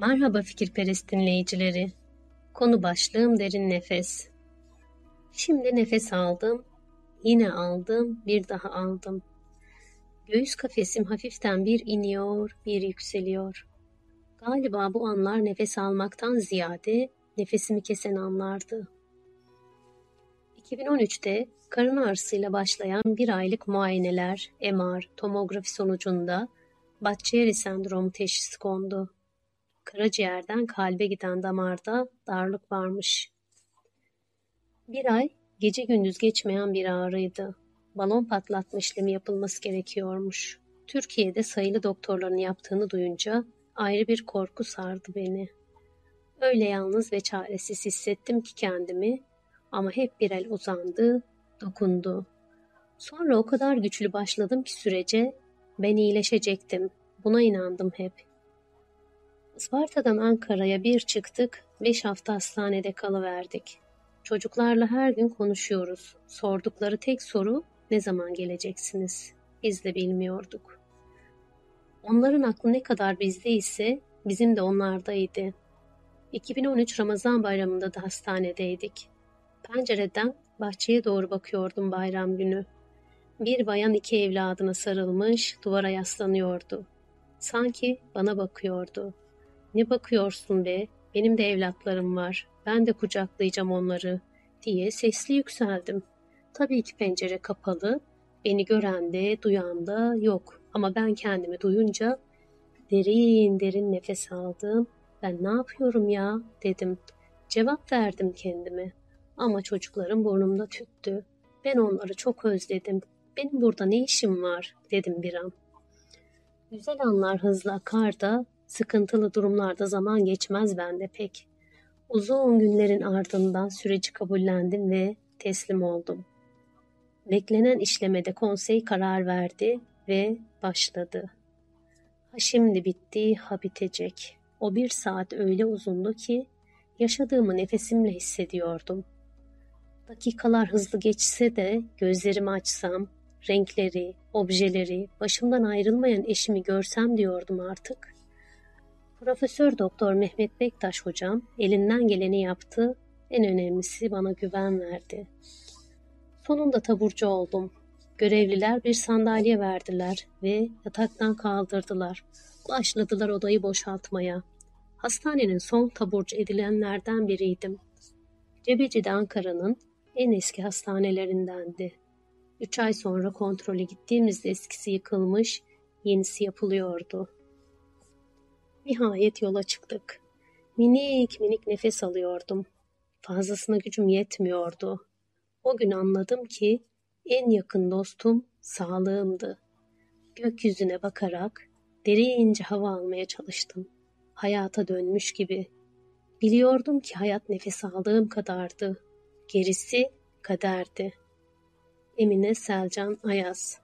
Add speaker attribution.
Speaker 1: Merhaba fikirperest dinleyicileri. Konu başlığım derin nefes. Şimdi nefes aldım, yine aldım, bir daha aldım. Göğüs kafesim hafiften bir iniyor, bir yükseliyor. Galiba bu anlar nefes almaktan ziyade nefesimi kesen anlardı. 2013'te karın ağrısıyla başlayan bir aylık muayeneler, MR, tomografi sonucunda Batçeri sendromu teşhisi kondu. Karaciğerden kalbe giden damarda darlık varmış. Bir ay gece gündüz geçmeyen bir ağrıydı. Balon patlatma işlemi yapılması gerekiyormuş. Türkiye'de sayılı doktorların yaptığını duyunca ayrı bir korku sardı beni. Öyle yalnız ve çaresiz hissettim ki kendimi ama hep bir el uzandı, dokundu. Sonra o kadar güçlü başladım ki sürece ben iyileşecektim. Buna inandım hep. Isparta'dan Ankara'ya bir çıktık, beş hafta hastanede kalıverdik. Çocuklarla her gün konuşuyoruz. Sordukları tek soru ne zaman geleceksiniz? Biz de bilmiyorduk. Onların aklı ne kadar bizde ise bizim de onlardaydı. 2013 Ramazan bayramında da hastanedeydik. Pencereden bahçeye doğru bakıyordum bayram günü. Bir bayan iki evladına sarılmış duvara yaslanıyordu. Sanki bana bakıyordu. Ne bakıyorsun be? Benim de evlatlarım var. Ben de kucaklayacağım onları diye sesli yükseldim. Tabii ki pencere kapalı. Beni gören de duyan da yok. Ama ben kendimi duyunca derin derin nefes aldım. Ben ne yapıyorum ya dedim. Cevap verdim kendime. Ama çocuklarım burnumda tüttü. Ben onları çok özledim. Benim burada ne işim var dedim bir an. Güzel anlar hızla akar da sıkıntılı durumlarda zaman geçmez bende pek. Uzun günlerin ardından süreci kabullendim ve teslim oldum. Beklenen işlemede konsey karar verdi ve başladı. Ha şimdi bitti, ha bitecek. O bir saat öyle uzundu ki yaşadığımı nefesimle hissediyordum. Dakikalar hızlı geçse de gözlerimi açsam, renkleri, objeleri, başımdan ayrılmayan eşimi görsem diyordum artık. Profesör Doktor Mehmet Bektaş hocam elinden geleni yaptı, en önemlisi bana güven verdi. Sonunda taburcu oldum. Görevliler bir sandalye verdiler ve yataktan kaldırdılar. Başladılar odayı boşaltmaya. Hastanenin son taburcu edilenlerden biriydim. Cebeci'de Ankara'nın en eski hastanelerindendi. Üç ay sonra kontrole gittiğimizde eskisi yıkılmış, yenisi yapılıyordu. Nihayet yola çıktık. Minik minik nefes alıyordum. Fazlasına gücüm yetmiyordu. O gün anladım ki en yakın dostum sağlığımdı. Gökyüzüne bakarak derince hava almaya çalıştım. Hayata dönmüş gibi. Biliyordum ki hayat nefes aldığım kadardı. Gerisi kaderdi. Emine Selcan Ayaz